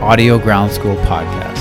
Audio Ground School podcast.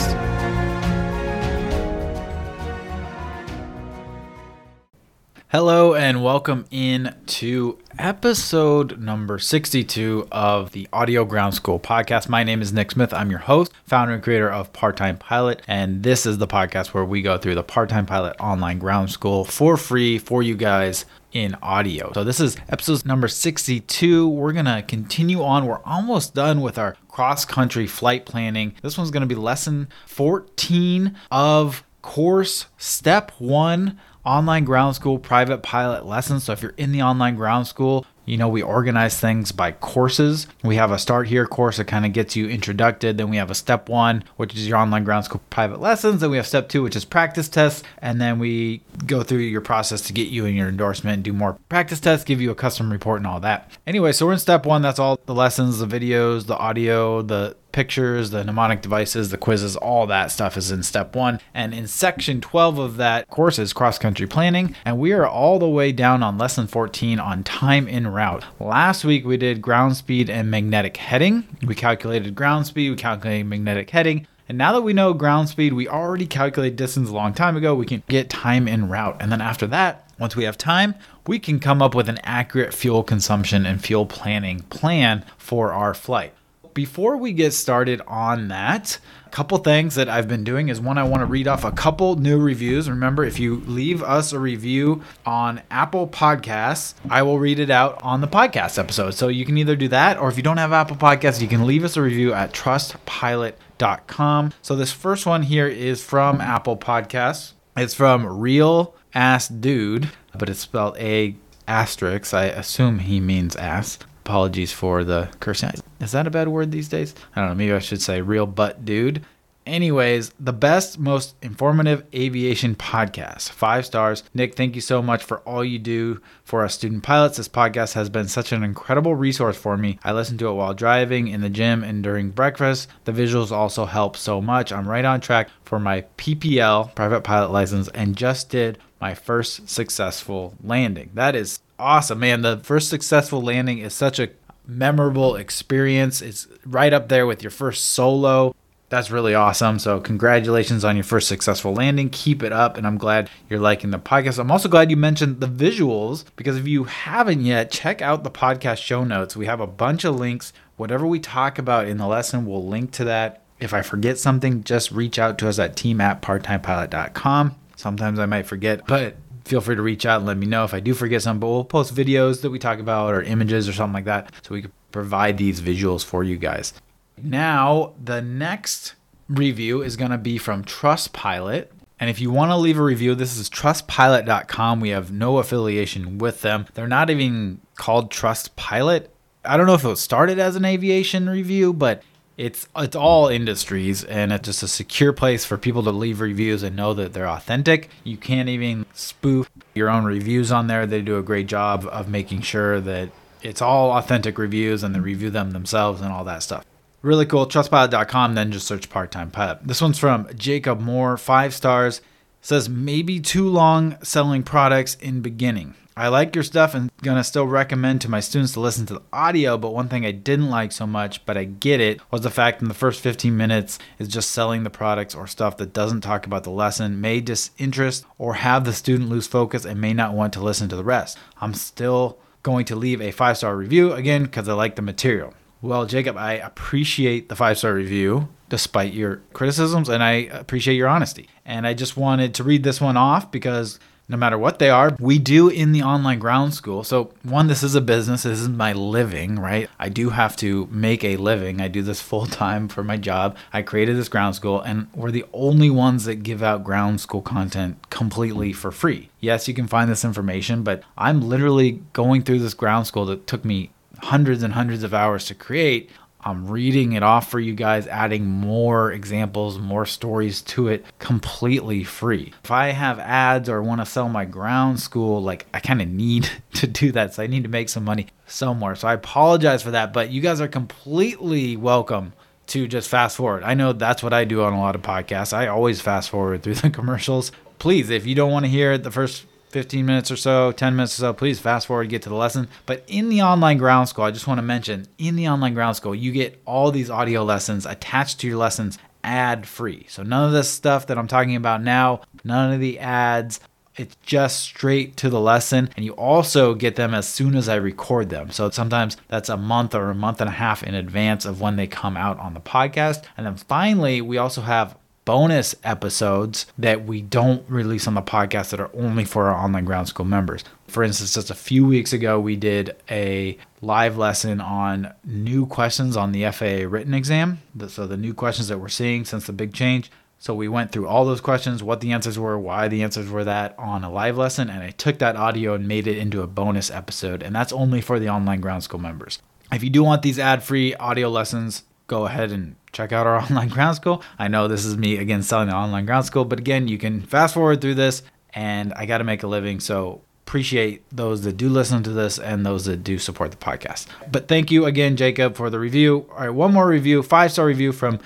Hello and welcome in to episode number 62 of the Audio Ground School podcast. My name is Nick Smith. I'm your host, founder and creator of Part Time Pilot, and this is the podcast where we go through the Part Time Pilot online ground school for free for you guys in audio. So this is episode number 62. We're going to continue on. We're almost done with our cross country flight planning. This one's going to be lesson 14 of course step 1 online ground school private pilot lessons. So if you're in the online ground school, you know, we organize things by courses. We have a start here course that kind of gets you introduced. Then we have a step one, which is your online ground school private lessons. Then we have step two, which is practice tests. And then we go through your process to get you in your endorsement, and do more practice tests, give you a custom report and all that. Anyway, so we're in step one. That's all the lessons, the videos, the audio, the pictures, the mnemonic devices, the quizzes, all that stuff is in step one. And in section 12 of that course is cross country planning. And we are all the way down on lesson 14 on time en route. Last week we did ground speed and magnetic heading. We calculated ground speed, we calculated magnetic heading. And now that we know ground speed, we already calculated distance a long time ago, we can get time en route. And then after that, once we have time, we can come up with an accurate fuel consumption and fuel planning plan for our flight before we get started on that, a couple things that I've been doing is one, I want to read off a couple new reviews. Remember, if you leave us a review on Apple Podcasts, I will read it out on the podcast episode. So you can either do that, or if you don't have Apple Podcasts, you can leave us a review at trustpilot.com. So this first one here is from Apple Podcasts. It's from Real Ass Dude, but it's spelled A asterisk. I assume he means ass. Apologies for the cursing. Is that a bad word these days? I don't know. Maybe I should say real butt dude. Anyways, the best, most informative aviation podcast. Five stars. Nick, thank you so much for all you do for us student pilots. This podcast has been such an incredible resource for me. I listen to it while driving, in the gym, and during breakfast. The visuals also help so much. I'm right on track for my PPL, private pilot license, and just did my first successful landing. That is awesome, man. The first successful landing is such a memorable experience. It's right up there with your first solo. That's really awesome. So, congratulations on your first successful landing. Keep it up. And I'm glad you're liking the podcast. I'm also glad you mentioned the visuals because if you haven't yet, check out the podcast show notes. We have a bunch of links. Whatever we talk about in the lesson, we'll link to that. If I forget something, just reach out to us at team at parttimepilot.com. Sometimes I might forget, but feel free to reach out and let me know if I do forget something. But we'll post videos that we talk about or images or something like that so we can provide these visuals for you guys. Now, the next review is going to be from Trustpilot. And if you want to leave a review, this is trustpilot.com. We have no affiliation with them. They're not even called Trustpilot. I don't know if it started as an aviation review, but it's it's all industries and it's just a secure place for people to leave reviews and know that they're authentic. You can't even spoof your own reviews on there. They do a great job of making sure that it's all authentic reviews and they review them themselves and all that stuff. Really cool. Trustpilot.com, then just search part time pilot. This one's from Jacob Moore, five stars. Says maybe too long selling products in beginning. I like your stuff and gonna still recommend to my students to listen to the audio, but one thing I didn't like so much, but I get it, was the fact in the first 15 minutes is just selling the products or stuff that doesn't talk about the lesson, may disinterest or have the student lose focus and may not want to listen to the rest. I'm still going to leave a five star review again because I like the material. Well, Jacob, I appreciate the five star review despite your criticisms, and I appreciate your honesty. And I just wanted to read this one off because no matter what they are, we do in the online ground school. So, one, this is a business, this is my living, right? I do have to make a living. I do this full time for my job. I created this ground school, and we're the only ones that give out ground school content completely for free. Yes, you can find this information, but I'm literally going through this ground school that took me hundreds and hundreds of hours to create I'm reading it off for you guys, adding more examples, more stories to it completely free. If I have ads or want to sell my ground school, like I kind of need to do that. So I need to make some money somewhere. So I apologize for that, but you guys are completely welcome to just fast forward. I know that's what I do on a lot of podcasts. I always fast forward through the commercials. Please, if you don't want to hear the first 15 minutes or so, 10 minutes or so, please fast forward, get to the lesson. But in the online ground school, I just want to mention in the online ground school, you get all these audio lessons attached to your lessons ad free. So none of this stuff that I'm talking about now, none of the ads. It's just straight to the lesson, and you also get them as soon as I record them. So sometimes that's a month or a month and a half in advance of when they come out on the podcast. And then finally, we also have bonus episodes that we don't release on the podcast that are only for our online ground school members. For instance, just a few weeks ago, we did a live lesson on new questions on the FAA written exam. So, the new questions that we're seeing since the big change. So, we went through all those questions, what the answers were, why the answers were that on a live lesson. And I took that audio and made it into a bonus episode. And that's only for the online ground school members. If you do want these ad free audio lessons, go ahead and check out our online ground school. I know this is me again selling the online ground school, but again, you can fast forward through this and I got to make a living. So appreciate those that do listen to this and those that do support the podcast. But thank you again, Jacob, for the review. All right, one more review, five star review from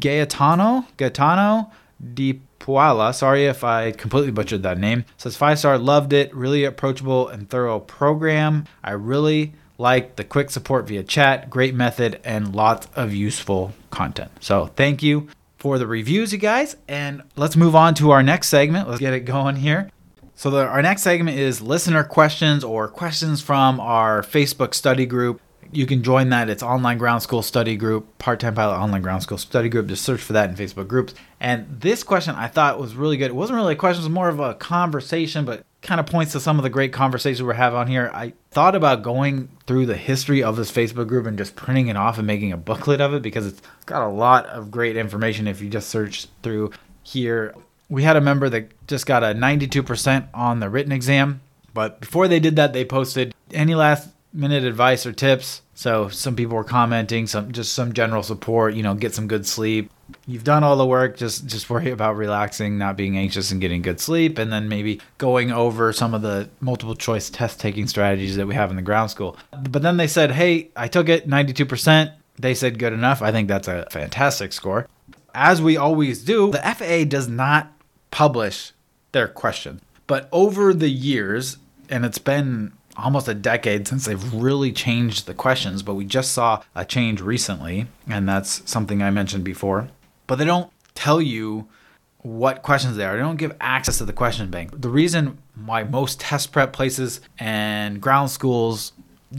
Gaetano, Gaetano Di Puala. Sorry if I completely butchered that name. Says five star, loved it, really approachable and thorough program. I really like the quick support via chat, great method, and lots of useful content. So thank you for the reviews, you guys. And let's move on to our next segment. Let's get it going here. So the, our next segment is listener questions or questions from our Facebook study group. You can join that. It's Online Ground School Study Group, Part Time Pilot Online Ground School Study Group. Just search for that in Facebook groups. And this question I thought was really good. It wasn't really a question, it was more of a conversation, but kind of points to some of the great conversations we're having on here. I thought about going through the history of this Facebook group and just printing it off and making a booklet of it because it's got a lot of great information if you just search through here. We had a member that just got a 92% on the written exam, but before they did that, they posted any last minute advice or tips. So some people were commenting, some just some general support, you know, get some good sleep, you've done all the work just just worry about relaxing not being anxious and getting good sleep and then maybe going over some of the multiple choice test taking strategies that we have in the ground school. But then they said hey i took it 92% they said good enough. I think that's a fantastic score. As we always do the faa does not publish their question. But over the years and it's been almost a decade since they've really changed the questions, but we just saw a change recently, and that's something I mentioned before but they don't tell you what questions they are. They don't give access to the question bank. The reason why most test prep places and ground schools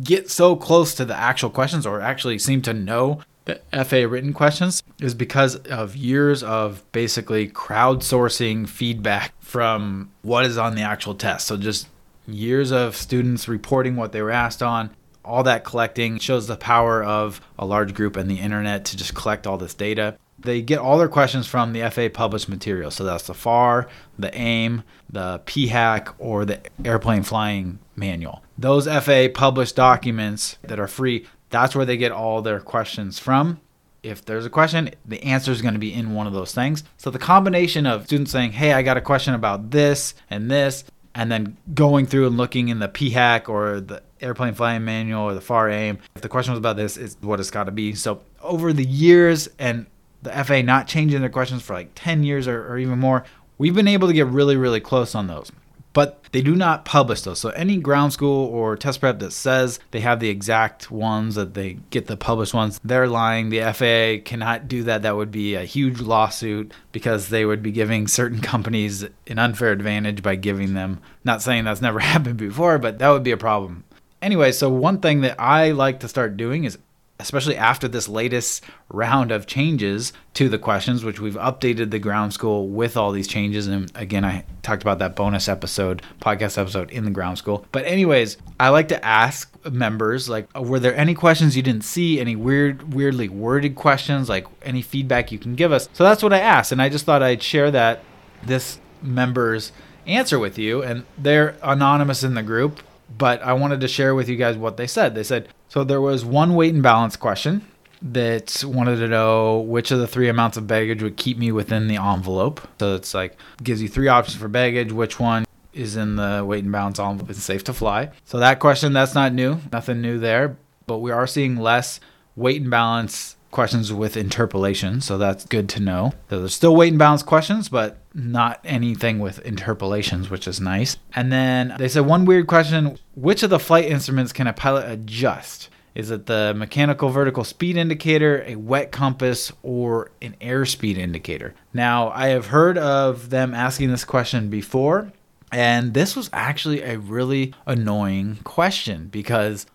get so close to the actual questions or actually seem to know the FAA written questions is because of years of basically crowdsourcing feedback from what is on the actual test. So just years of students reporting what they were asked on. All that collecting shows the power of a large group and the internet to just collect all this data they get all their questions from the FAA published material. So that's the FAR, the AIM, the PHAK, or the airplane flying manual. Those FAA published documents that are free, that's where they get all their questions from. If there's a question, the answer is going to be in one of those things. So the combination of students saying, hey, I got a question about this and this, and then going through and looking in the PHAK or the airplane flying manual or the FAR AIM, if the question was about this, is what it's got to be. So over the years and the FAA not changing their questions for like 10 years or, or even more, we've been able to get really, really close on those. But they do not publish those. So any ground school or test prep that says they have the exact ones that they get the published ones, they're lying. The FAA cannot do that. That would be a huge lawsuit because they would be giving certain companies an unfair advantage by giving them. Not saying that's never happened before, but that would be a problem. Anyway, so one thing that I like to start doing is especially after this latest round of changes to the questions, which we've updated the ground school with all these changes. And again, I talked about that bonus episode, podcast episode in the ground school. But, anyways, I like to ask members like uh, were there any questions you didn't see? Any weird weirdly worded questions? Like any feedback you can give us? So that's what i asked. And i just thought i'd share that this member's answer with you. And they're anonymous in the group but i wanted to share with you guys what they said they said so there was one weight and balance question that wanted to know which of the three amounts of baggage would keep me within the envelope. So it's like gives you three options for baggage, which one is in the weight and balance envelope is safe to fly. So that question that's not new, nothing new there, but we are seeing less weight and balance questions with interpolation, so that's good to know. So there's still weight and balance questions, but not anything with interpolations, which is nice. And then they said one weird question, which of the flight instruments can a pilot adjust? Is it the mechanical vertical speed indicator, a wet compass, or an airspeed indicator? Now, I have heard of them asking this question before, and this was actually a really annoying question because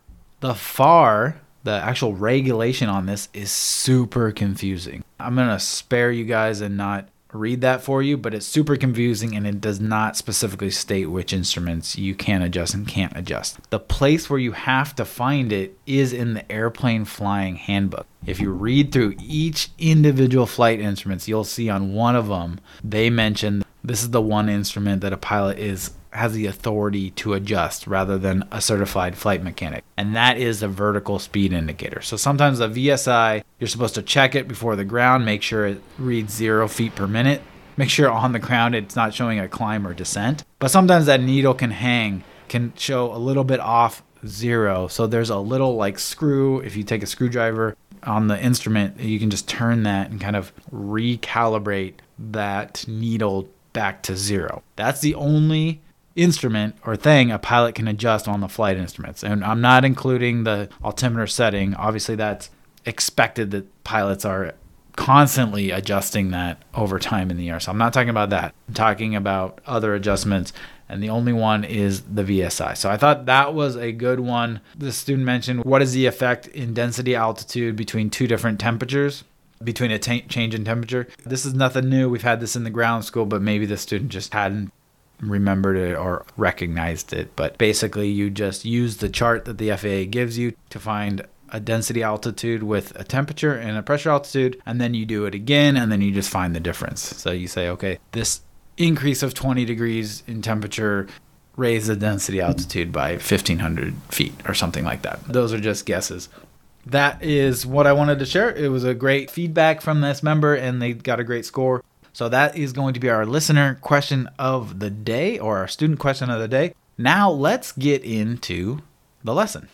the FAR, the actual regulation on this, is super confusing. I'm going to spare you guys and not read that for you, but it's super confusing and it does not specifically state which instruments you can adjust and can't adjust. The place where you have to find it is in the airplane flying handbook. If you read through each individual flight instruments, you'll see on one of them they mention this is the one instrument that a pilot is has the authority to adjust rather than a certified flight mechanic. And that is a vertical speed indicator. So sometimes a VSI, you're supposed to check it before the ground, make sure it reads zero feet per minute. Make sure on the ground it's not showing a climb or descent. But sometimes that needle can hang, can show a little bit off zero. So there's a little like screw. If you take a screwdriver on the instrument, you can just turn that and kind of recalibrate that needle back to zero. That's the only instrument or thing a pilot can adjust on the flight instruments. And I'm not including the altimeter setting. Obviously, that's expected that pilots are constantly adjusting that over time in the air. So I'm not talking about that. I'm talking about other adjustments. And the only one is the VSI. So I thought that was a good one. The student mentioned what is the effect in density altitude between two different temperatures? between a t- change in temperature. This is nothing new. We've had this in the ground school, but maybe the student just hadn't remembered it or recognized it. But basically, you just use the chart that the FAA gives you to find a density altitude with a temperature and a pressure altitude, and then you do it again, and then you just find the difference. So you say, okay, this increase of 20 degrees in temperature raised the density altitude by 1500 feet or something like that. Those are just guesses that is what I wanted to share. It was a great feedback from this member, and they got a great score. So that is going to be our listener question of the day or our student question of the day. Now let's get into the lesson.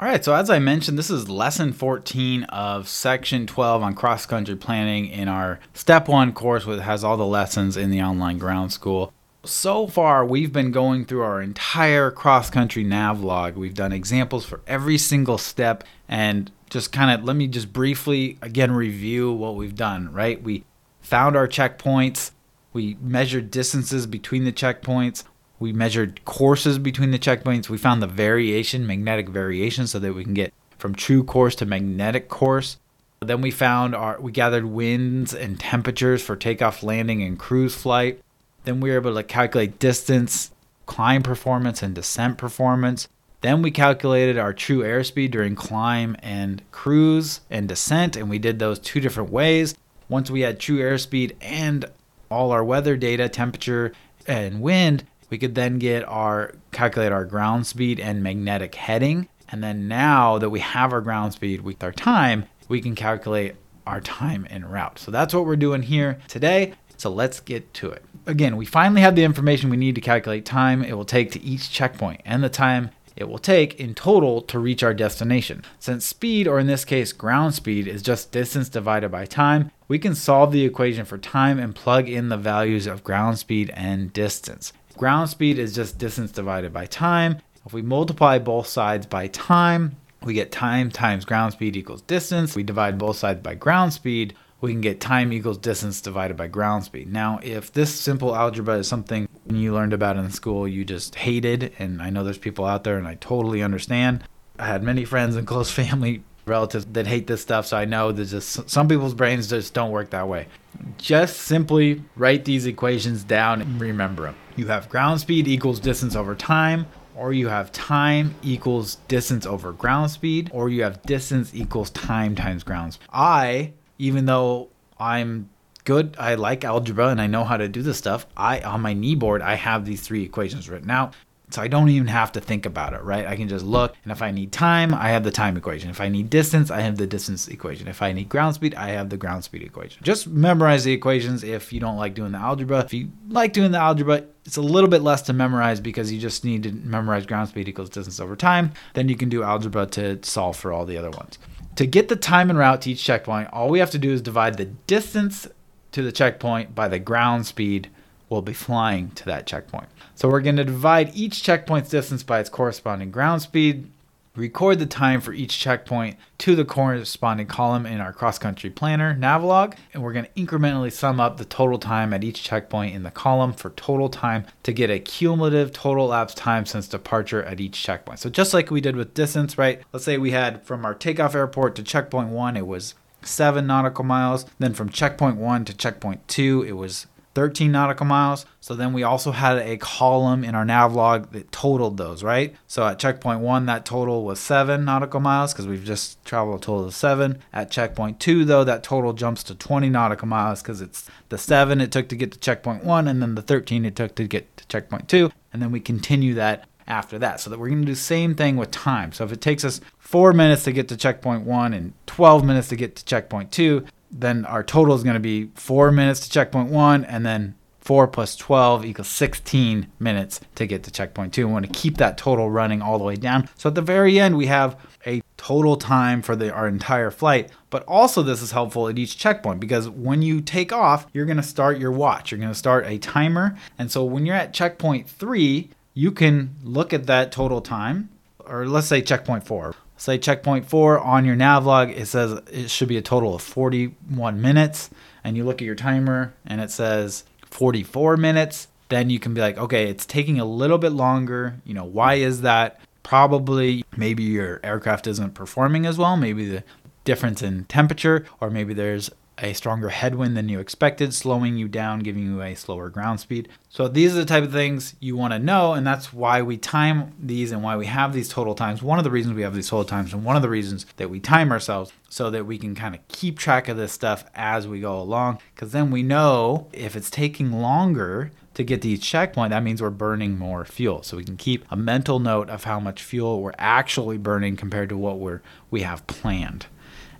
All right, so as I mentioned, this is lesson 14 of section 12 on cross country planning in our step one course, which has all the lessons in the online ground school. So far, we've been going through our entire cross country nav log. We've done examples for every single step and just kind of let me just briefly again review what we've done, right? We found our checkpoints, we measured distances between the checkpoints, we measured courses between the checkpoints, we found the variation, magnetic variation, so that we can get from true course to magnetic course. Then we found our we gathered winds and temperatures for takeoff, landing, and cruise flight. Then we were able to calculate distance, climb performance, and descent performance. Then we calculated our true airspeed during climb and cruise and descent, and we did those two different ways. Once we had true airspeed and all our weather data, temperature, and wind, we could then get our calculate our ground speed and magnetic heading. And then now that we have our ground speed with our time, we can calculate our time en route. So that's what we're doing here today. So let's get to it. Again, we finally have the information we need to calculate time it will take to each checkpoint and the time it will take in total to reach our destination. Since speed, or in this case ground speed, is just distance divided by time, we can solve the equation for time and plug in the values of ground speed and distance. Ground speed is just distance divided by time. If we multiply both sides by time, we get time times ground speed equals distance. We divide both sides by ground speed, we can get time equals distance divided by ground speed. Now, if this simple algebra is something you learned about in school you just hated, and I know there's people out there and I totally understand. I had many friends and close family relatives that hate this stuff, so I know there's just some people's brains just don't work that way. Just simply write these equations down and remember them. You have ground speed equals distance over time, or you have time equals distance over ground speed, or you have distance equals time times ground. I, even though I'm good, I like algebra and I know how to do this stuff, I on my knee board I have these three equations written out. So I don't even have to think about it, right? I can just look, and if I need time, I have the time equation. If I need distance, I have the distance equation. If I need ground speed, I have the ground speed equation. Just memorize the equations if you don't like doing the algebra. If you like doing the algebra, it's a little bit less to memorize because you just need to memorize ground speed equals distance over time. Then you can do algebra to solve for all the other ones. To get the time en route to each checkpoint, all we have to do is divide the distance to the checkpoint by the ground speed we'll be flying to that checkpoint. So we're going to divide each checkpoint's distance by its corresponding ground speed, record the time for each checkpoint to the corresponding column in our cross country planner Navilog, and we're going to incrementally sum up the total time at each checkpoint in the column for total time to get a cumulative total elapsed time since departure at each checkpoint. So just like we did with distance, right? Let's say we had from our takeoff airport to checkpoint 1 it was 7 nautical miles, then from checkpoint 1 to checkpoint 2 it was 13 nautical miles. So then we also had a column in our nav log that totaled those, right? So at checkpoint one, that total was seven nautical miles because we've just traveled a total of seven. At checkpoint two, though, that total jumps to 20 nautical miles because it's the seven it took to get to checkpoint one and then the 13 it took to get to checkpoint two. And then we continue that after that. So that we're going to do the same thing with time. So if it takes us four minutes to get to checkpoint one and 12 minutes to get to checkpoint two, then our total is going to be four minutes to checkpoint one, and then four plus 12 equals 16 minutes to get to checkpoint two. We want to keep that total running all the way down. So at the very end, we have a total time for the, our entire flight. But also, this is helpful at each checkpoint because when you take off, you're going to start your watch. You're going to start a timer. And so when you're at checkpoint three, you can look at that total time, or let's say checkpoint four say checkpoint four on your nav log, it says it should be a total of 41 minutes. And you look at your timer and it says 44 minutes. Then you can be like, okay, it's taking a little bit longer. You know, why is that? Probably maybe your aircraft isn't performing as well. Maybe the difference in temperature, or maybe there's a stronger headwind than you expected, slowing you down, giving you a slower ground speed. So these are the type of things you want to know, and that's why we time these and why we have these total times. One of the reasons we have these total times, and one of the reasons that we time ourselves so that we can kind of keep track of this stuff as we go along, because then we know if it's taking longer to get to each checkpoint, that means we're burning more fuel. So we can keep a mental note of how much fuel we're actually burning compared to what we're we have planned.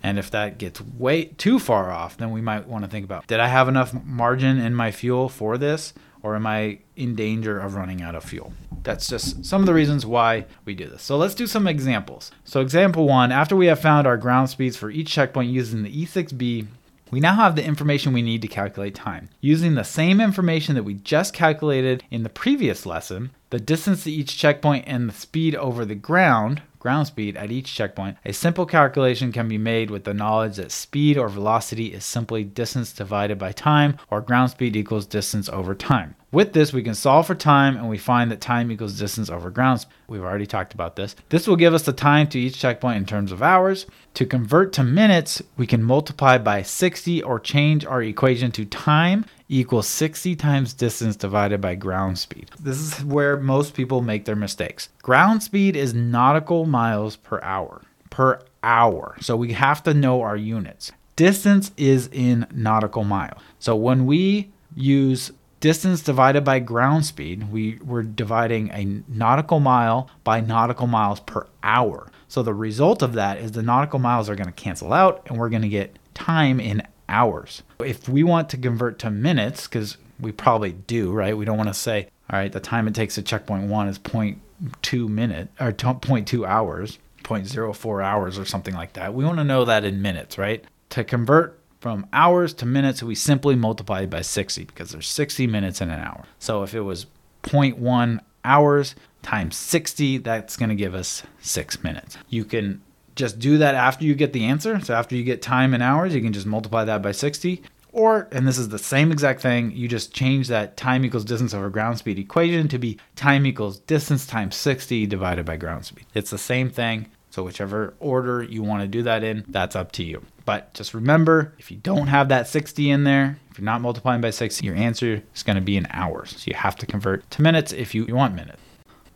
And if that gets way too far off, then we might want to think about did I have enough margin in my fuel for this? Or am I in danger of running out of fuel? That's just some of the reasons why we do this. So let's do some examples. So, example one after we have found our ground speeds for each checkpoint using the E6B we now have the information we need to calculate time. Using the same information that we just calculated in the previous lesson, the distance to each checkpoint and the speed over the ground, ground speed at each checkpoint, a simple calculation can be made with the knowledge that speed or velocity is simply distance divided by time, or ground speed equals distance over time. With this, we can solve for time and we find that time equals distance over ground speed. We've already talked about this. This will give us the time to each checkpoint in terms of hours. To convert to minutes, we can multiply by 60 or change our equation to time equals 60 times distance divided by ground speed. This is where most people make their mistakes. Ground speed is nautical miles per hour. Per hour. So we have to know our units. Distance is in nautical miles. So when we use distance divided by ground speed, we were dividing a nautical mile by nautical miles per hour. So the result of that is the nautical miles are going to cancel out and we're going to get time in hours. If we want to convert to minutes, because we probably do, right? We don't want to say, all right, the time it takes to checkpoint one is 0.2 minute or 0.2 hours, 0.04 hours or something like that. We want to know that in minutes, right? To convert from hours to minutes, we simply multiply by 60 because there's 60 minutes in an hour. So if it was 0.1 hours times 60, that's going to give us six minutes. You can just do that after you get the answer. So after you get time in hours, you can just multiply that by 60. Or, and this is the same exact thing, you just change that time equals distance over ground speed equation to be time equals distance times 60 divided by ground speed. It's the same thing. So, whichever order you want to do that in, that's up to you. But just remember, if you don't have that 60 in there, if you're not multiplying by 60, your answer is going to be in hours. So you have to convert to minutes if you want minutes.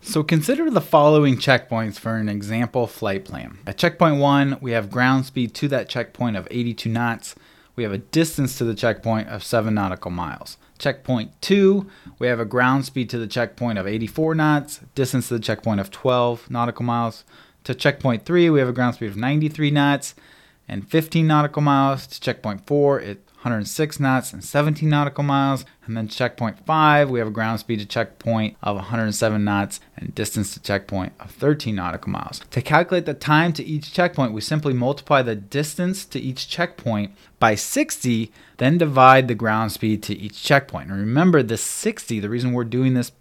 So consider the following checkpoints for an example flight plan. At checkpoint one, we have ground speed to that checkpoint of 82 knots. We have a distance to the checkpoint of 7 nautical miles. Checkpoint 2, we have a ground speed to the checkpoint of 84 knots, distance to the checkpoint of 12 nautical miles. To checkpoint 3, we have a ground speed of 93 knots and 15 nautical miles. To checkpoint 4, it 106 knots and 17 nautical miles. And then checkpoint 5, we have a ground speed to checkpoint of 107 knots and distance to checkpoint of 13 nautical miles. To calculate the time to each checkpoint, we simply multiply the distance to each checkpoint by 60, then divide the ground speed to each checkpoint. And remember, the 60, the reason we're doing this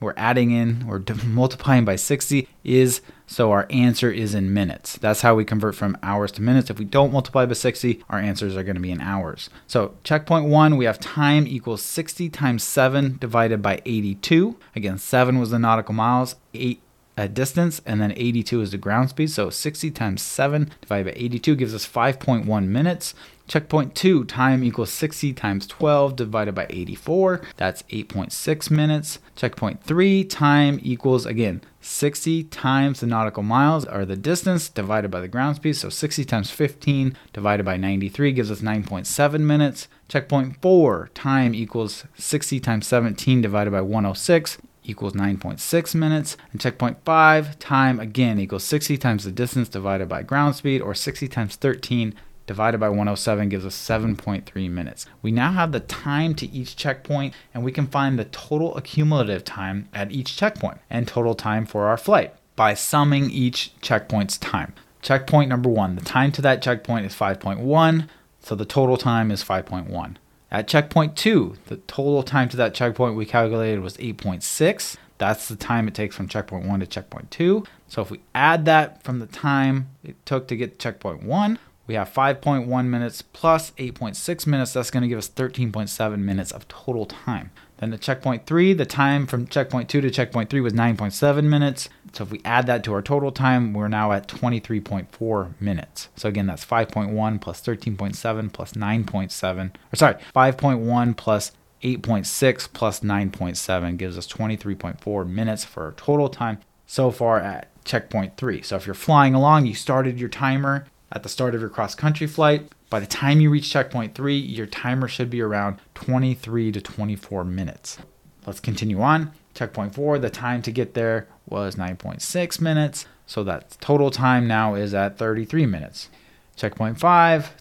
we're adding in or multiplying by 60 is so our answer is in minutes. That's how we convert from hours to minutes. If we don't multiply by 60, our answers are going to be in hours. So checkpoint one, we have time equals 60 times 7 divided by 82. Again, 7 was the nautical miles, 8 distance, and then 82 is the ground speed. So 60 times 7 divided by 82 gives us 5.1 minutes. Checkpoint 2, time equals 60 times 12 divided by 84. That's 8.6 minutes. Checkpoint 3, time equals, again, 60 times the nautical miles or the distance divided by the ground speed. So 60 times 15 divided by 93 gives us 9.7 minutes. Checkpoint 4, time equals 60 times 17 divided by 106 equals 9.6 minutes. And checkpoint 5, time again equals 60 times the distance divided by ground speed or 60 times 13 divided by 107 gives us 7.3 minutes. We now have the time to each checkpoint and we can find the total accumulative time at each checkpoint and total time for our flight by summing each checkpoint's time. Checkpoint number one, the time to that checkpoint is 5.1, so the total time is 5.1. At checkpoint two, the total time to that checkpoint we calculated was 8.6. That's the time it takes from checkpoint one to checkpoint two. So if we add that from the time it took to get to checkpoint one, we have 5.1 minutes plus 8.6 minutes. That's going to give us 13.7 minutes of total time. Then the checkpoint three, the time from checkpoint two to checkpoint three was 9.7 minutes. So if we add that to our total time, we're now at 23.4 minutes. So again, that's 5.1 plus 13.7 plus 9.7, or sorry, 5.1 plus 8.6 plus 9.7 gives us 23.4 minutes for our total time so far at checkpoint three. So if you're flying along, you started your timer at the start of your cross country flight. By the time you reach checkpoint three, your timer should be around 23 to 24 minutes. Let's continue on. Checkpoint four, the time to get there was 9.6 minutes. So that total time now is at 33 minutes. Checkpoint five,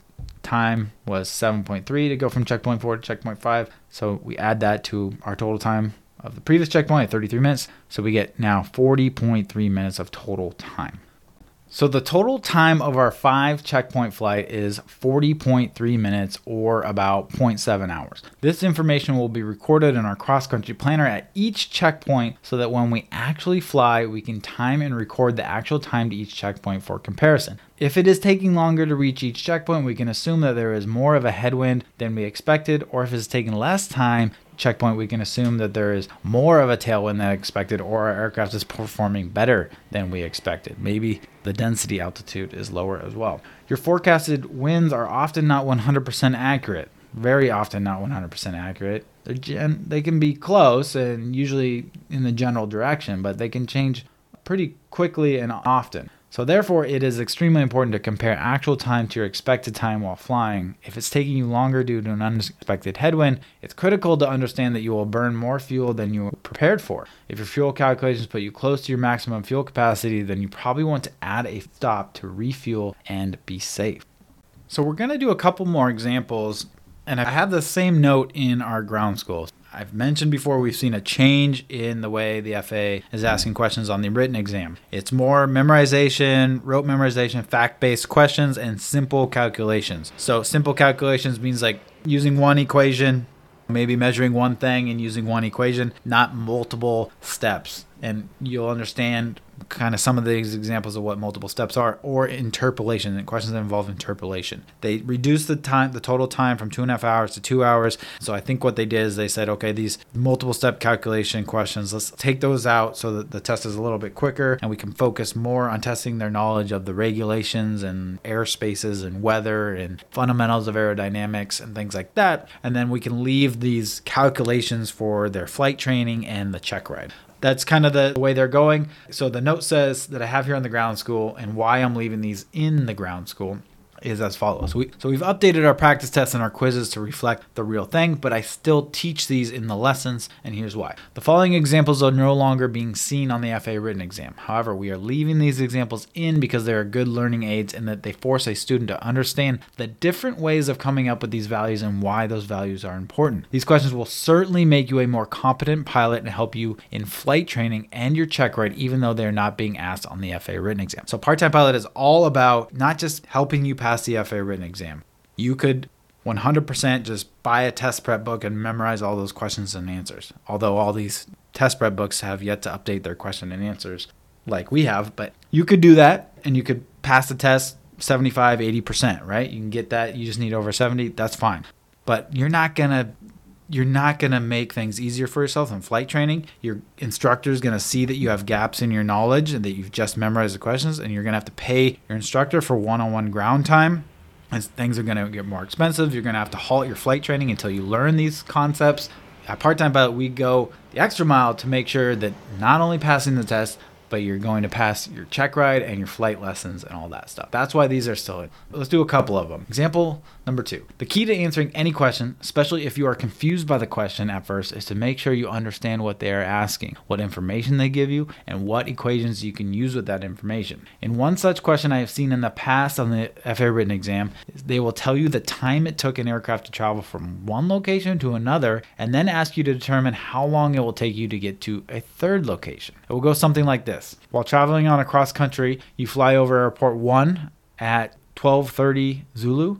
time was 7.3 to go from checkpoint four to checkpoint five. So we add that to our total time of the previous checkpoint at 33 minutes. So we get now 40.3 minutes of total time. So the total time of our five checkpoint flight is 40.3 minutes or about 0.7 hours. This information will be recorded in our cross country planner at each checkpoint so that when we actually fly, we can time and record the actual time to each checkpoint for comparison. If it is taking longer to reach each checkpoint, we can assume that there is more of a headwind than we expected, or if it's taking less time checkpoint, we can assume that there is more of a tailwind than expected, or our aircraft is performing better than we expected. Maybe the density altitude is lower as well. Your forecasted winds are often not 100% accurate, very often not 100% accurate. Gen- they can be close and usually in the general direction, but they can change pretty quickly and often. So, therefore, it is extremely important to compare actual time to your expected time while flying. If it's taking you longer due to an unexpected headwind, it's critical to understand that you will burn more fuel than you were prepared for. If your fuel calculations put you close to your maximum fuel capacity, then you probably want to add a stop to refuel and be safe. So, we're going to do a couple more examples, and I have the same note in our ground school. I've mentioned before we've seen a change in the way the FAA is asking questions on the written exam. It's more memorization, rote memorization, fact based questions, and simple calculations. So, simple calculations means like using one equation, maybe measuring one thing and using one equation, not multiple steps. And you'll understand kind of some of these examples of what multiple steps are, or interpolation and questions that involve interpolation. They reduce the time, the total time from two and a half hours to two hours. So I think what they did is they said, okay, these multiple step calculation questions, let's take those out so that the test is a little bit quicker and we can focus more on testing their knowledge of the regulations and airspaces and weather and fundamentals of aerodynamics and things like that. And then we can leave these calculations for their flight training and the check ride that's kind of the way they're going. So the note says that I have here on the ground school and why I'm leaving these in the ground school is as follows. We, so we've updated our practice tests and our quizzes to reflect the real thing, but I still teach these in the lessons, and here's why. The following examples are no longer being seen on the FAA written exam. However, we are leaving these examples in because they are good learning aids and that they force a student to understand the different ways of coming up with these values and why those values are important. These questions will certainly make you a more competent pilot and help you in flight training and your check ride, even though they're not being asked on the FAA written exam. So part-time pilot is all about not just helping you pass the FAA written exam. You could 100% just buy a test prep book and memorize all those questions and answers. Although all these test prep books have yet to update their question and answers like we have, but you could do that and you could pass the test 75, 80%, right? You can get that. You just need over 70. That's fine. But you're not going to you're not going to make things easier for yourself in flight training. Your instructor is going to see that you have gaps in your knowledge and that you've just memorized the questions, and you're going to have to pay your instructor for one on one ground time. As things are going to get more expensive, you're going to have to halt your flight training until you learn these concepts. At part time pilot, we go the extra mile to make sure that not only passing the test, but you're going to pass your check ride and your flight lessons and all that stuff. That's why these are still. Let's do a couple of them. Example number two The key to answering any question, especially if you are confused by the question at first, is to make sure you understand what they are asking, what information they give you, and what equations you can use with that information. In one such question I have seen in the past on the FAA written exam, they will tell you the time it took an aircraft to travel from one location to another and then ask you to determine how long it will take you to get to a third location. It will go something like this. While traveling on a cross country, you fly over airport 1 at 12:30 Zulu,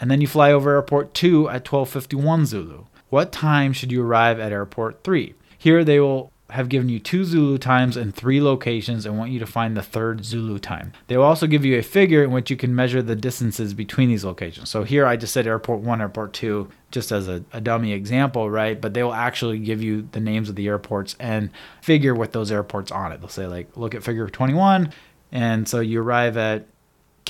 and then you fly over airport 2 at 12:51 Zulu. What time should you arrive at airport 3? Here they will have given you two Zulu times in three locations and want you to find the third Zulu time. They will also give you a figure in which you can measure the distances between these locations. So here I just said airport one, airport two, just as a, a dummy example, right? But they will actually give you the names of the airports and figure with those airports on it. They'll say, like, look at figure 21. And so you arrive at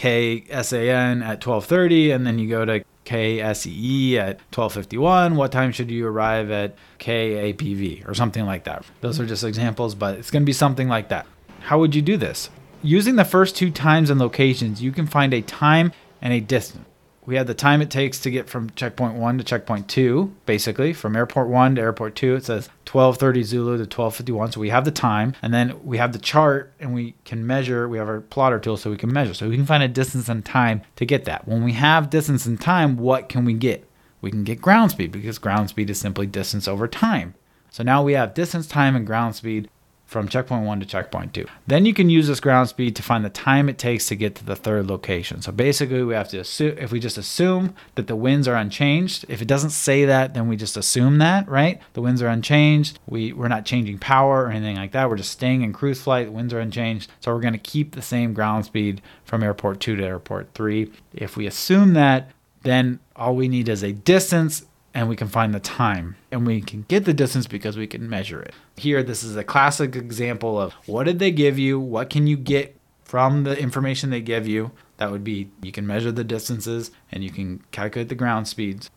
KSAN at 1230, and then you go to KSEE at 1251. What time should you arrive at KAPV or something like that? Those are just examples, but it's going to be something like that. How would you do this? Using the first two times and locations, you can find a time and a distance we had the time it takes to get from checkpoint one to checkpoint two, basically from airport one to airport two. It says 12:30 Zulu to 12:51, so we have the time, and then we have the chart, and we can measure. We have our plotter tool, so we can measure. So we can find a distance and time to get that. When we have distance and time, what can we get? We can get ground speed because ground speed is simply distance over time. So now we have distance, time, and ground speed from checkpoint one to checkpoint two. Then you can use this ground speed to find the time it takes to get to the third location. So basically, we have to assume if we just assume that the winds are unchanged. If it doesn't say that, then we just assume that, right? The winds are unchanged. We we're not changing power or anything like that. We're just staying in cruise flight. The winds are unchanged. So we're going to keep the same ground speed from airport two to airport three. If we assume that, then all we need is a distance and we can find the time and we can get the distance because we can measure it. Here, this is a classic example of what did they give you? What can you get from the information they give you? That would be you can measure the distances and you can calculate the ground speeds.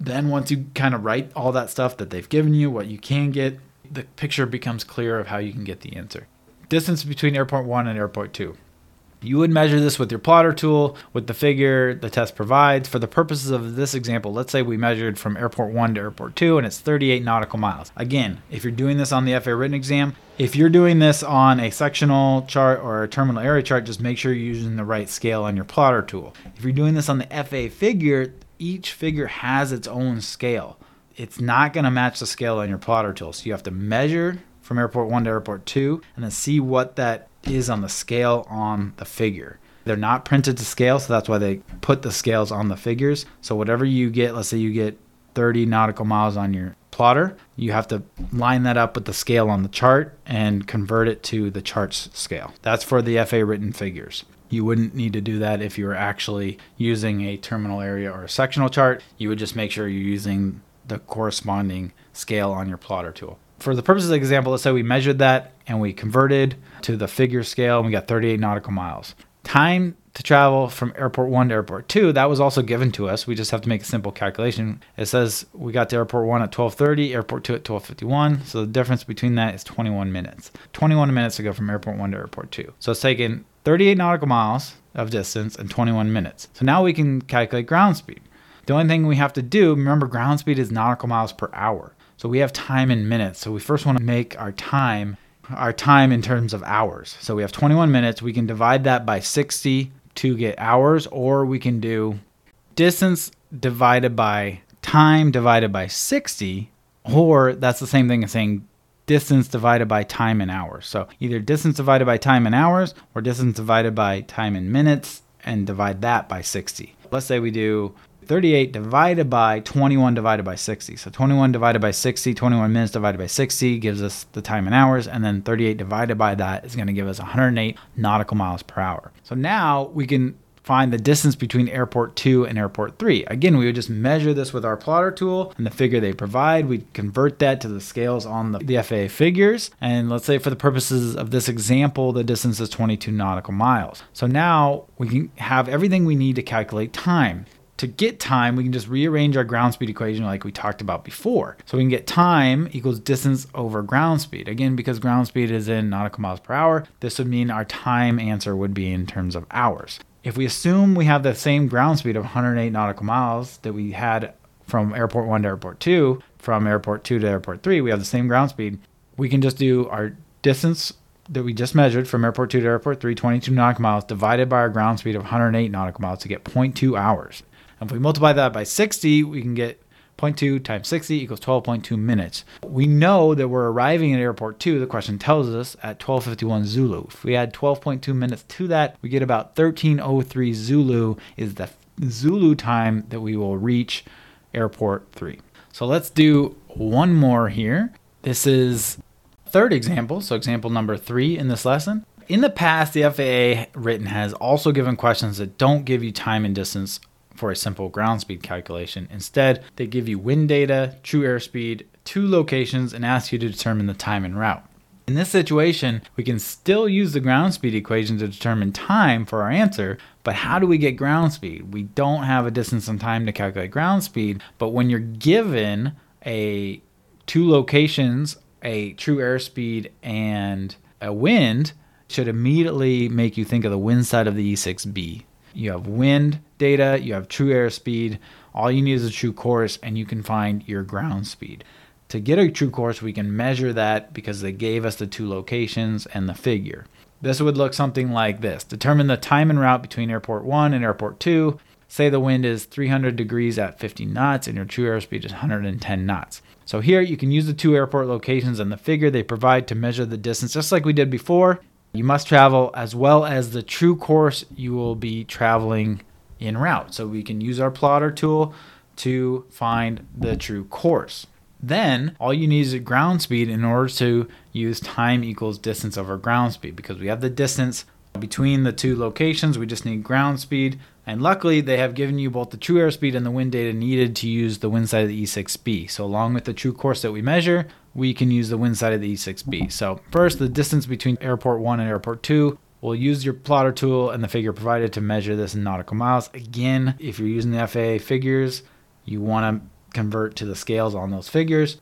Then, once you kind of write all that stuff that they've given you, what you can get, the picture becomes clear of how you can get the answer. Distance between airport one and airport two. You would measure this with your plotter tool, with the figure the test provides. For the purposes of this example, let's say we measured from airport 1 to airport 2 and it's 38 nautical miles. Again, if you're doing this on the FAA written exam, if you're doing this on a sectional chart or a terminal area chart, just make sure you're using the right scale on your plotter tool. If you're doing this on the FAA figure, each figure has its own scale. It's not going to match the scale on your plotter tool. So you have to measure from airport 1 to airport 2 and then see what that is on the scale on the figure. They're not printed to scale, so that's why they put the scales on the figures. So whatever you get, let's say you get 30 nautical miles on your plotter, you have to line that up with the scale on the chart and convert it to the chart's scale. That's for the FAA written figures. You wouldn't need to do that if you were actually using a terminal area or a sectional chart. You would just make sure you're using the corresponding scale on your plotter tool. For the purposes of the example, let's say we measured that and we converted to the figure scale and we got 38 nautical miles. Time to travel from airport 1 to airport 2 that was also given to us. We just have to make a simple calculation. It says we got to airport 1 at 12.30 airport 2 at 12.51 so the difference between that is 21 minutes. 21 minutes to go from airport 1 to airport 2 so it's taken 38 nautical miles of distance and 21 minutes. So now we can calculate ground speed. The only thing we have to do remember ground speed is nautical miles per hour so we have time in minutes so we first want to make our time our time in terms of hours. So we have 21 minutes. We can divide that by 60 to get hours, or we can do distance divided by time divided by 60, or that's the same thing as saying distance divided by time in hours. So either distance divided by time in hours or distance divided by time in minutes and divide that by 60. Let's say we do 38 divided by 21 divided by 60. So 21 divided by 60, 21 minutes divided by 60 gives us the time in hours. And then 38 divided by that is going to give us 108 nautical miles per hour. So now we can find the distance between airport 2 and airport 3. Again, we would just measure this with our plotter tool and the figure they provide. We'd convert that to the scales on the, the FAA figures. And let's say for the purposes of this example, the distance is 22 nautical miles. So now we can have everything we need to calculate time to get time, we can just rearrange our ground speed equation like we talked about before. So we can get time equals distance over ground speed. Again, because ground speed is in nautical miles per hour, this would mean our time answer would be in terms of hours. If we assume we have the same ground speed of 108 nautical miles that we had from airport 1 to airport 2, from airport 2 to airport 3, we have the same ground speed, we can just do our distance that we just measured from airport 2 to airport 3, 22 nautical miles, divided by our ground speed of 108 nautical miles to get 0.2 hours. If we multiply that by 60, we can get 0.2 times 60 equals 12.2 minutes. We know that we're arriving at airport 2, the question tells us, at 1251 Zulu. If we add 12.2 minutes to that, we get about 1303 Zulu is the Zulu time that we will reach airport 3. So let's do one more here. This is third example, so example number 3 in this lesson. In the past, the FAA written has also given questions that don't give you time and distance for a simple ground speed calculation. Instead, they give you wind data, true airspeed, two locations, and ask you to determine the time en route. In this situation, we can still use the ground speed equation to determine time for our answer, but how do we get ground speed? We don't have a distance and time to calculate ground speed, but when you're given a two locations, a true airspeed and a wind, should immediately make you think of the wind side of the E6B you have wind data, you have true airspeed. All you need is a true course, and you can find your ground speed. To get a true course, we can measure that because they gave us the two locations and the figure. This would look something like this Determine the time en route between airport 1 and airport 2. Say the wind is 300 degrees at 50 knots and your true airspeed is 110 knots. So here you can use the two airport locations and the figure they provide to measure the distance just like we did before. You must travel as well as the true course you will be traveling en route. So we can use our plotter tool to find the true course. Then all you need is ground speed in order to use time equals distance over ground speed because we have the distance between the two locations. We just need ground speed. And luckily, they have given you both the true airspeed and the wind data needed to use the wind side of the E6B. So, along with the true course that we measure, we can use the wind side of the E6B. So first, the distance between airport 1 and airport 2. We'll use your plotter tool and the figure provided to measure this in nautical miles. Again, if you're using the FAA figures, you want to convert to the scales on those figures.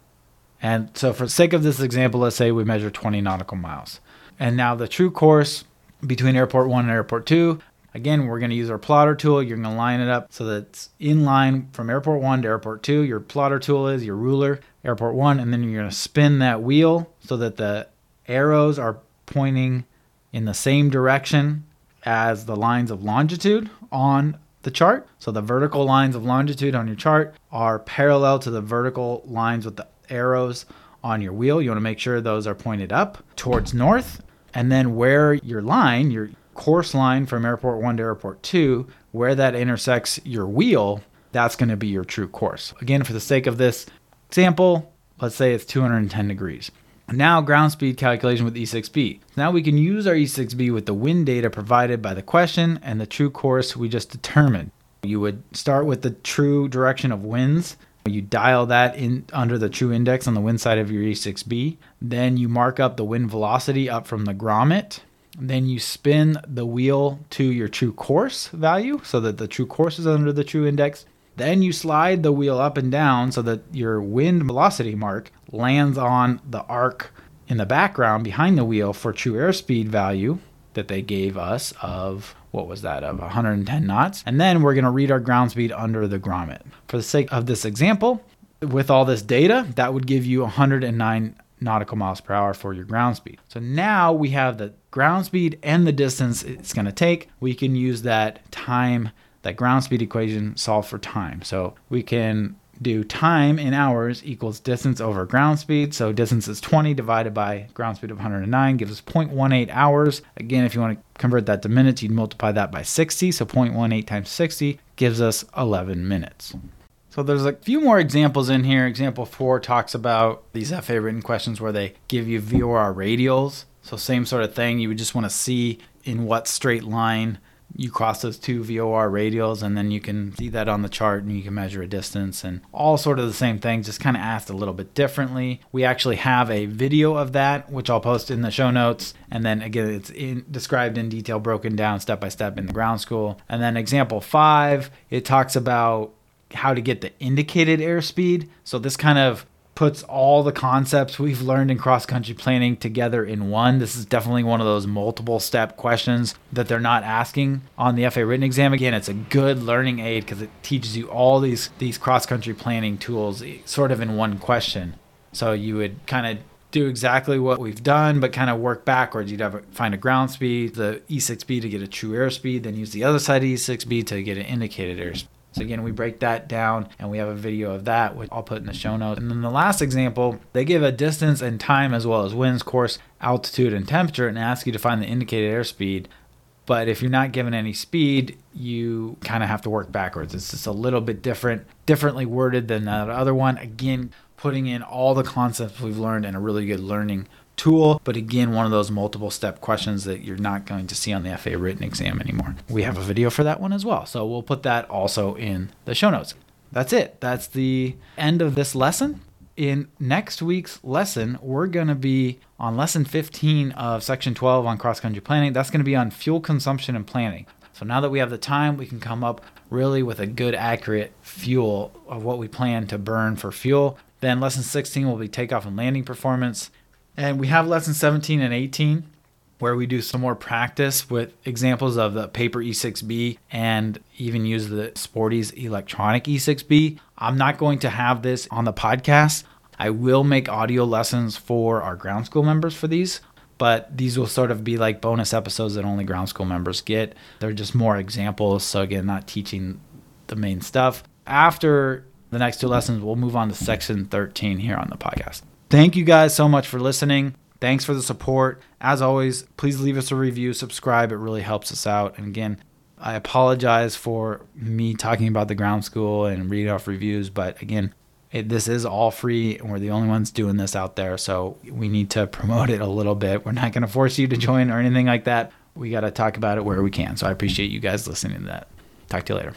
And so for the sake of this example, let's say we measure 20 nautical miles. And now the true course between airport 1 and airport 2, Again, we're going to use our plotter tool. You're going to line it up so that it's in line from airport 1 to airport 2. Your plotter tool is your ruler, airport 1, and then you're going to spin that wheel so that the arrows are pointing in the same direction as the lines of longitude on the chart. So the vertical lines of longitude on your chart are parallel to the vertical lines with the arrows on your wheel. You want to make sure those are pointed up towards north. And then where your line, your course line from airport 1 to airport 2, where that intersects your wheel, that's going to be your true course. Again, for the sake of this example, let's say it's 210 degrees. Now ground speed calculation with E6B. Now we can use our E6B with the wind data provided by the question and the true course we just determined. You would start with the true direction of winds. You dial that in under the true index on the wind side of your E6B. Then you mark up the wind velocity up from the grommet. Then you spin the wheel to your true course value so that the true course is under the true index. Then you slide the wheel up and down so that your wind velocity mark lands on the arc in the background behind the wheel for true airspeed value that they gave us of what was that of 110 knots. And then we're going to read our ground speed under the grommet. For the sake of this example, with all this data, that would give you 109 nautical miles per hour for your ground speed. So now we have the ground speed and the distance it's going to take. We can use that time that ground speed equation solve for time. So we can do time in hours equals distance over ground speed. So distance is 20 divided by ground speed of 109 gives us 0.18 hours. Again, if you want to convert that to minutes, you'd multiply that by 60. So 0.18 times 60 gives us 11 minutes. So there's a few more examples in here. Example four talks about these FAA written questions where they give you VOR radials. So same sort of thing. You would just want to see in what straight line you cross those two VOR radials and then you can see that on the chart and you can measure a distance and all sort of the same thing, just kind of asked a little bit differently. We actually have a video of that, which I'll post in the show notes. And then again, it's in, described in detail, broken down step by step in the ground school. And then example five, it talks about how to get the indicated airspeed. So this kind of puts all the concepts we've learned in cross country planning together in one. This is definitely one of those multiple step questions that they're not asking on the FAA written exam. Again, it's a good learning aid because it teaches you all these these cross country planning tools sort of in one question. So you would kind of do exactly what we've done, but kind of work backwards. You'd have a, find a ground speed, the E6B to get a true airspeed, then use the other side of E6B to get an indicated airspeed. So again, we break that down and we have a video of that, which I'll put in the show notes. And then the last example, they give a distance and time as well as winds, course, altitude, and temperature and ask you to find the indicated airspeed. But if you're not given any speed, you kind of have to work backwards. It's just a little bit different, differently worded than that other one. Again, putting in all the concepts we've learned in a really good learning tool, but again, one of those multiple step questions that you're not going to see on the FAA written exam anymore. We have a video for that one as well, so we'll put that also in the show notes. That's it. That's the end of this lesson. In next week's lesson, we're going to be on lesson 15 of section 12 on cross country planning. That's going to be on fuel consumption and planning. So now that we have the time, we can come up really with a good, accurate fuel of what we plan to burn for fuel. Then lesson 16 will be takeoff and landing performance. And we have lesson 17 and 18 where we do some more practice with examples of the paper E6B and even use the Sporty's electronic E6B. I'm not going to have this on the podcast. I will make audio lessons for our ground school members for these, but these will sort of be like bonus episodes that only ground school members get. They're just more examples. So, again, not teaching the main stuff. After the next two lessons, we'll move on to section 13 here on the podcast. Thank you guys so much for listening. Thanks for the support. As always, please leave us a review, subscribe. It really helps us out. And again, I apologize for me talking about the ground school and reading off reviews, but again, it, this is all free and we're the only ones doing this out there. So we need to promote it a little bit. We're not going to force you to join or anything like that. We got to talk about it where we can. So I appreciate you guys listening to that. Talk to you later.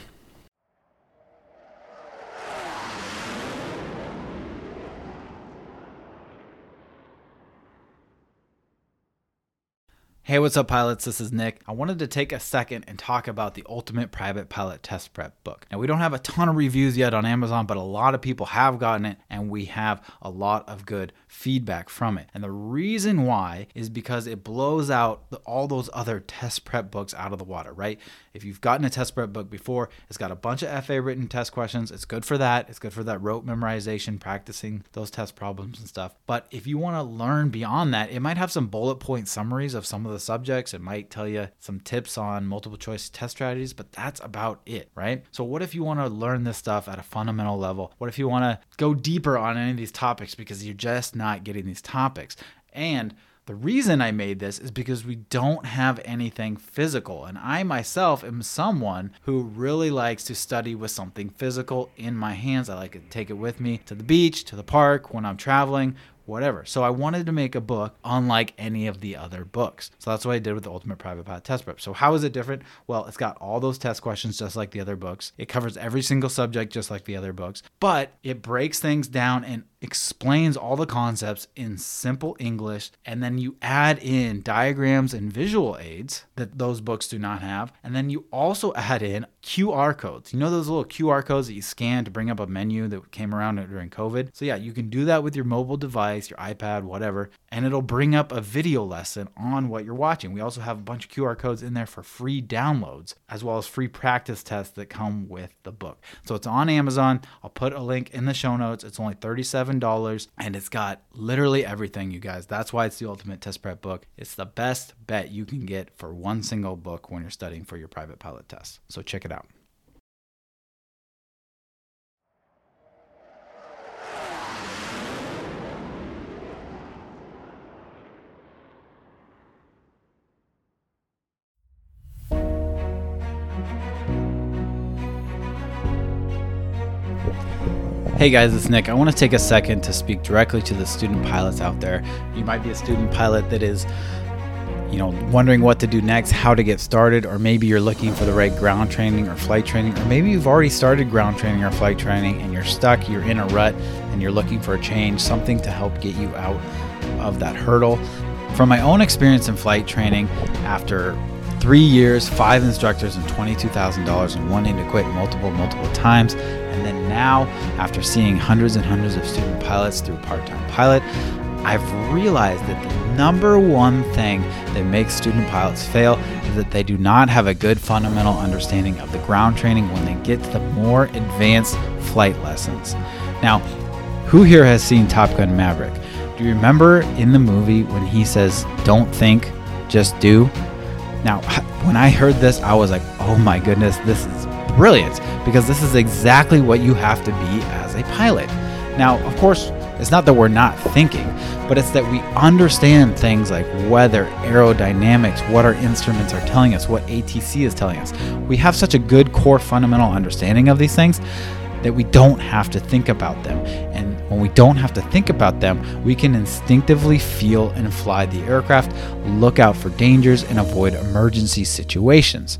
Hey, what's up, pilots? This is Nick. I wanted to take a second and talk about the Ultimate Private Pilot Test Prep book. Now, we don't have a ton of reviews yet on Amazon, but a lot of people have gotten it, and we have a lot of good feedback from it. And the reason why is because it blows out all those other test prep books out of the water, right? If you've gotten a test prep book before, it's got a bunch of FAA written test questions. It's good for that. It's good for that rote memorization, practicing those test problems and stuff. But if you want to learn beyond that, it might have some bullet point summaries of some of the subjects. It might tell you some tips on multiple choice test strategies, but that's about it, right? So, what if you want to learn this stuff at a fundamental level? What if you want to go deeper on any of these topics because you're just not getting these topics? And The reason I made this is because we don't have anything physical. And I myself am someone who really likes to study with something physical in my hands. I like to take it with me to the beach, to the park, when I'm traveling, whatever. So I wanted to make a book unlike any of the other books. So that's what I did with the Ultimate Private Pilot Test Prep. So how is it different? Well, it's got all those test questions just like the other books. It covers every single subject just like the other books, but it breaks things down and explains all the concepts in simple English, and then you add in diagrams and visual aids that those books do not have, and then you also add in QR codes. You know those little QR codes that you scan to bring up a menu that came around during COVID? So, yeah, you can do that with your mobile device, your iPad, whatever, and it'll bring up a video lesson on what you're watching. We also have a bunch of QR codes in there for free downloads, as well as free practice tests that come with the book. So, it's on Amazon. I'll put a link in the show notes. It's only 37 $7 and it's got literally everything, you guys. That's why it's the ultimate test prep book. It's the best bet you can get for one single book when you're studying for your private pilot test. So check it out. Hey guys, it's Nick. I want to take a second to speak directly to the student pilots out there. You might be a student pilot that is, you know, wondering what to do next, how to get started, or maybe you're looking for the right ground training or flight training, or maybe you've already started ground training or flight training and you're stuck, you're in a rut, and you're looking for a change, something to help get you out of that hurdle. From my own experience in flight training, after three years, five instructors, and $22,000 and wanting to quit multiple, multiple times, and then now, after seeing hundreds and hundreds of student pilots through Part Time Pilot, I've realized that the number one thing that makes student pilots fail is that they do not have a good fundamental understanding of the ground training when they get to the more advanced flight lessons. Now, who here has seen Top Gun Maverick? Do you remember in the movie when he says, Don't think, just do? Now, when I heard this, I was like, oh my goodness, this is brilliant because this is exactly what you have to be as a pilot. Now, of course, it's not that we're not thinking, but it's that we understand things like weather, aerodynamics, what our instruments are telling us, what ATC is telling us. We have such a good core fundamental understanding of these things that we don't have to think about them. And when we don't have to think about them, we can instinctively feel and fly the aircraft, look out for dangers, and avoid emergency situations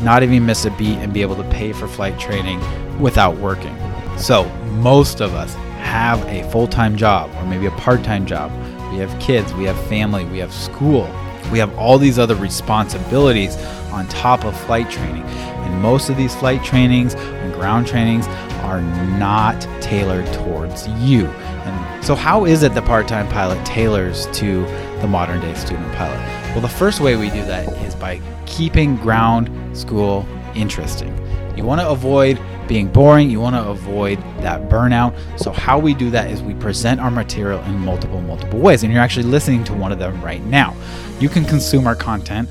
not even miss a beat and be able to pay for flight training without working. So, most of us have a full time job or maybe a part time job. We have kids, we have family, we have school, we have all these other responsibilities on top of flight training. And most of these flight trainings and ground trainings are not tailored towards you. And so, how is it the part time pilot tailors to the modern day student pilot? Well, the first way we do that is by keeping ground school interesting. You want to avoid being boring, you want to avoid that burnout. So, how we do that is we present our material in multiple, multiple ways. And you're actually listening to one of them right now. You can consume our content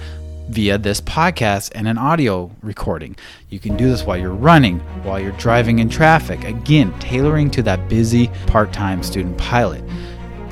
via this podcast and an audio recording. You can do this while you're running, while you're driving in traffic. Again, tailoring to that busy part time student pilot.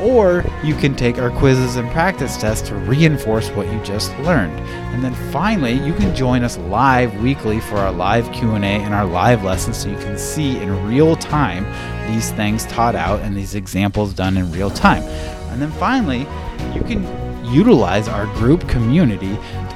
or you can take our quizzes and practice tests to reinforce what you just learned. And then finally, you can join us live weekly for our live Q&A and our live lessons so you can see in real time these things taught out and these examples done in real time. And then finally, you can utilize our group community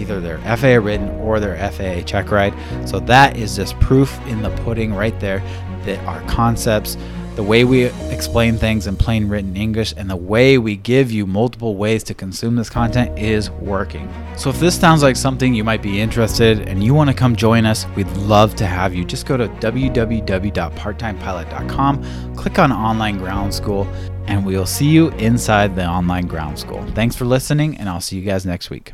either their FAA written or their FAA check ride. So that is just proof in the pudding right there that our concepts, the way we explain things in plain written English, and the way we give you multiple ways to consume this content is working. So if this sounds like something you might be interested and you want to come join us, we'd love to have you. Just go to www.parttimepilot.com, click on online ground school, and we'll see you inside the online ground school. Thanks for listening, and I'll see you guys next week.